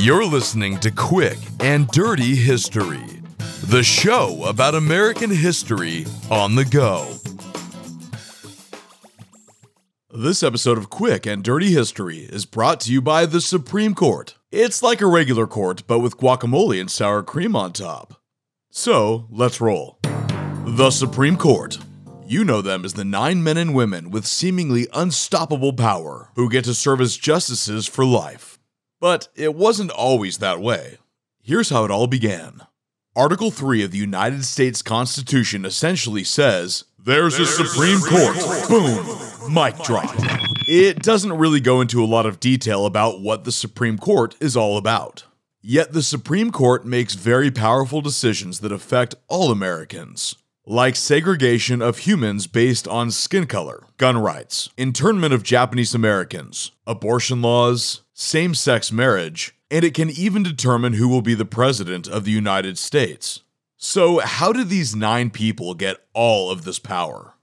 You're listening to Quick and Dirty History, the show about American history on the go. This episode of Quick and Dirty History is brought to you by the Supreme Court. It's like a regular court, but with guacamole and sour cream on top. So, let's roll. The Supreme Court. You know them as the nine men and women with seemingly unstoppable power who get to serve as justices for life. But it wasn't always that way. Here's how it all began. Article 3 of the United States Constitution essentially says, There's, a Supreme Court. Boom. Mic drop. It doesn't really go into a lot of detail about what the Supreme Court is all about. Yet the Supreme Court makes very powerful decisions that affect all Americans like segregation of humans based on skin color, gun rights, internment of Japanese Americans, abortion laws, same sex marriage, and it can even determine who will be the president of the United States. So, how did these nine people get all of this power?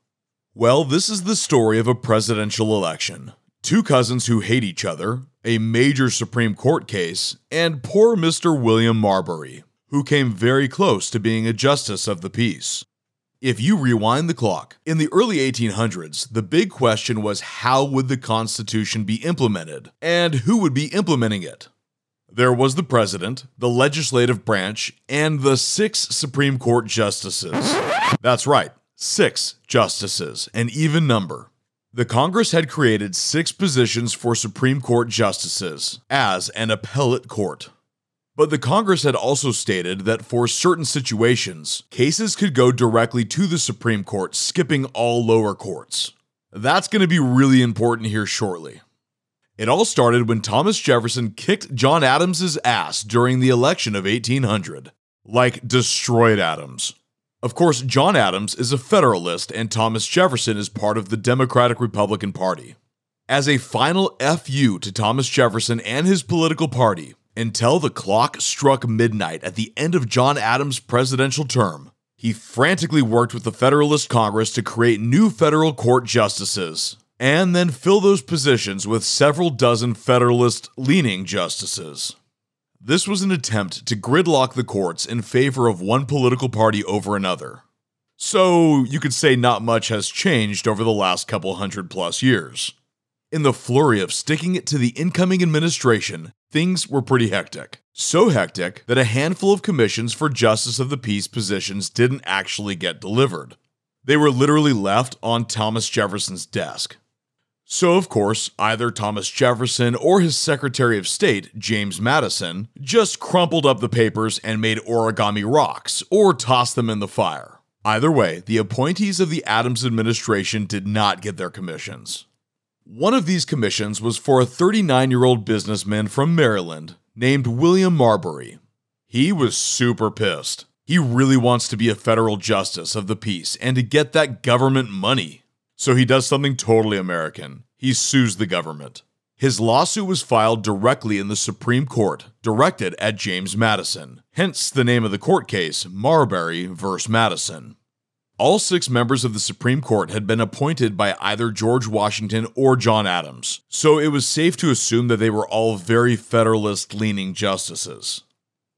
Well, this is the story of a presidential election. Two cousins who hate each other, a major Supreme Court case, and poor Mr. William Marbury, who came very close to being a justice of the peace. If you rewind the clock, in the early 1800s, the big question was how would the Constitution be implemented, and who would be implementing it? There was the president, the legislative branch, and the six Supreme Court justices. That's right, six justices, an even number. The Congress had created six positions for Supreme Court justices as an appellate court. But the Congress had also stated that for certain situations, cases could go directly to the Supreme Court, skipping all lower courts. That's going to be really important here shortly. It all started when Thomas Jefferson kicked John Adams's ass during the election of 1800. Like, destroyed Adams. Of course, John Adams is a Federalist and Thomas Jefferson is part of the Democratic Republican Party. As a final FU to Thomas Jefferson and his political party, until the clock struck midnight at the end of John Adams' presidential term, he frantically worked with the Federalist Congress to create new federal court justices, and then fill those positions with several dozen Federalist leaning justices. This was an attempt to gridlock the courts in favor of one political party over another. So, you could say not much has changed over the last couple hundred plus years. In the flurry of sticking it to the incoming administration, things were pretty hectic. So hectic that a handful of commissions for Justice of the Peace positions didn't actually get delivered. They were literally left on Thomas Jefferson's desk. So, of course, either Thomas Jefferson or his Secretary of State, James Madison, just crumpled up the papers and made origami rocks or tossed them in the fire. Either way, the appointees of the Adams administration did not get their commissions. One of these commissions was for a 39 year old businessman from Maryland named William Marbury. He was super pissed. He really wants to be a federal justice of the peace and to get that government money. So he does something totally American. He sues the government. His lawsuit was filed directly in the Supreme Court, directed at James Madison, hence the name of the court case, Marbury v. Madison. All six members of the Supreme Court had been appointed by either George Washington or John Adams, so it was safe to assume that they were all very Federalist leaning justices.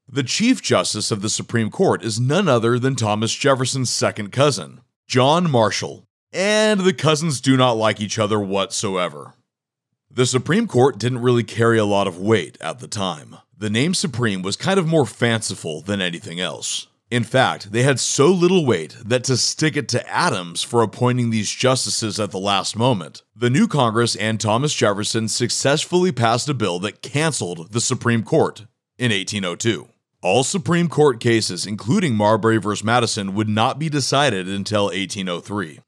The Chief Justice of the Supreme Court is none other than Thomas Jefferson's second cousin, John Marshall, and the cousins do not like each other whatsoever. The Supreme Court didn't really carry a lot of weight at the time. The name Supreme was kind of more fanciful than anything else. In fact, they had so little weight that to stick it to Adams for appointing these justices at the last moment, the new Congress and Thomas Jefferson successfully passed a bill that canceled the Supreme Court in 1802. All Supreme Court cases, including Marbury v. Madison, would not be decided until 1803.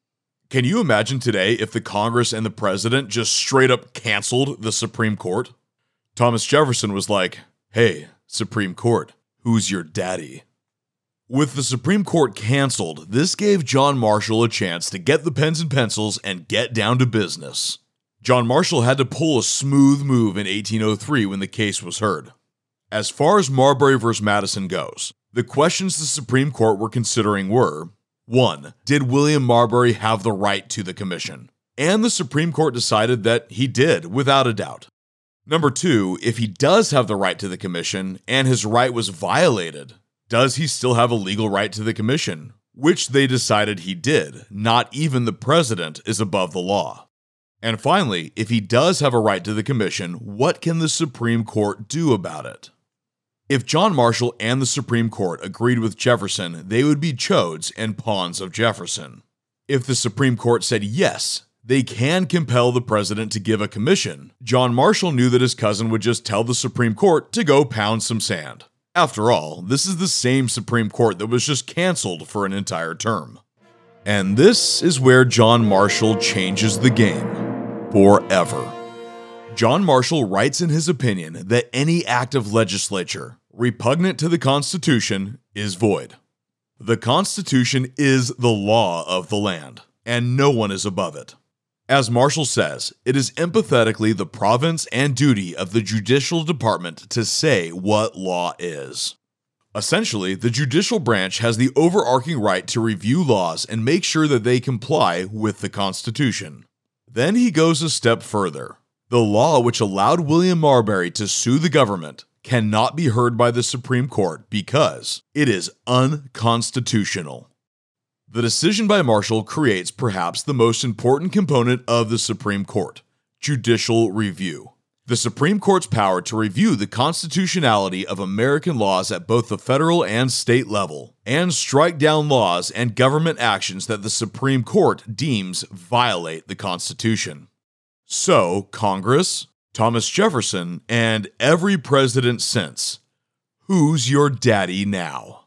Can you imagine today if the Congress and the president just straight up canceled the Supreme Court? Thomas Jefferson was like, hey, Supreme Court, who's your daddy? With the Supreme Court canceled, this gave John Marshall a chance to get the pens and pencils and get down to business. John Marshall had to pull a smooth move in 1803 when the case was heard. As far as Marbury v. Madison goes, the questions the Supreme Court were considering were 1. Did William Marbury have the right to the commission? And the Supreme Court decided that he did, without a doubt. Number two, if he does have the right to the commission and his right was violated, does he still have a legal right to the commission? Which they decided he did. Not even the president is above the law. And finally, if he does have a right to the commission, what can the Supreme Court do about it? If John Marshall and the Supreme Court agreed with Jefferson, they would be chodes and pawns of Jefferson. If the Supreme Court said yes, they can compel the president to give a commission, John Marshall knew that his cousin would just tell the Supreme Court to go pound some sand. After all, this is the same Supreme Court that was just canceled for an entire term. And this is where John Marshall changes the game forever. John Marshall writes in his opinion that any act of legislature repugnant to the Constitution is void. The Constitution is the law of the land, and no one is above it. As Marshall says, it is empathetically the province and duty of the judicial department to say what law is. Essentially, the judicial branch has the overarching right to review laws and make sure that they comply with the Constitution. Then he goes a step further. The law which allowed William Marbury to sue the government cannot be heard by the Supreme Court because it is unconstitutional. The decision by Marshall creates perhaps the most important component of the Supreme Court judicial review. The Supreme Court's power to review the constitutionality of American laws at both the federal and state level, and strike down laws and government actions that the Supreme Court deems violate the Constitution. So, Congress, Thomas Jefferson, and every president since, who's your daddy now?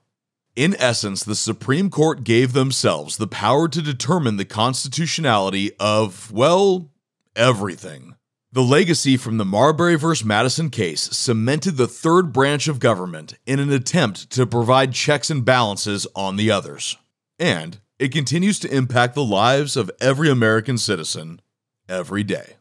In essence, the Supreme Court gave themselves the power to determine the constitutionality of, well, everything. The legacy from the Marbury v. Madison case cemented the third branch of government in an attempt to provide checks and balances on the others. And it continues to impact the lives of every American citizen every day.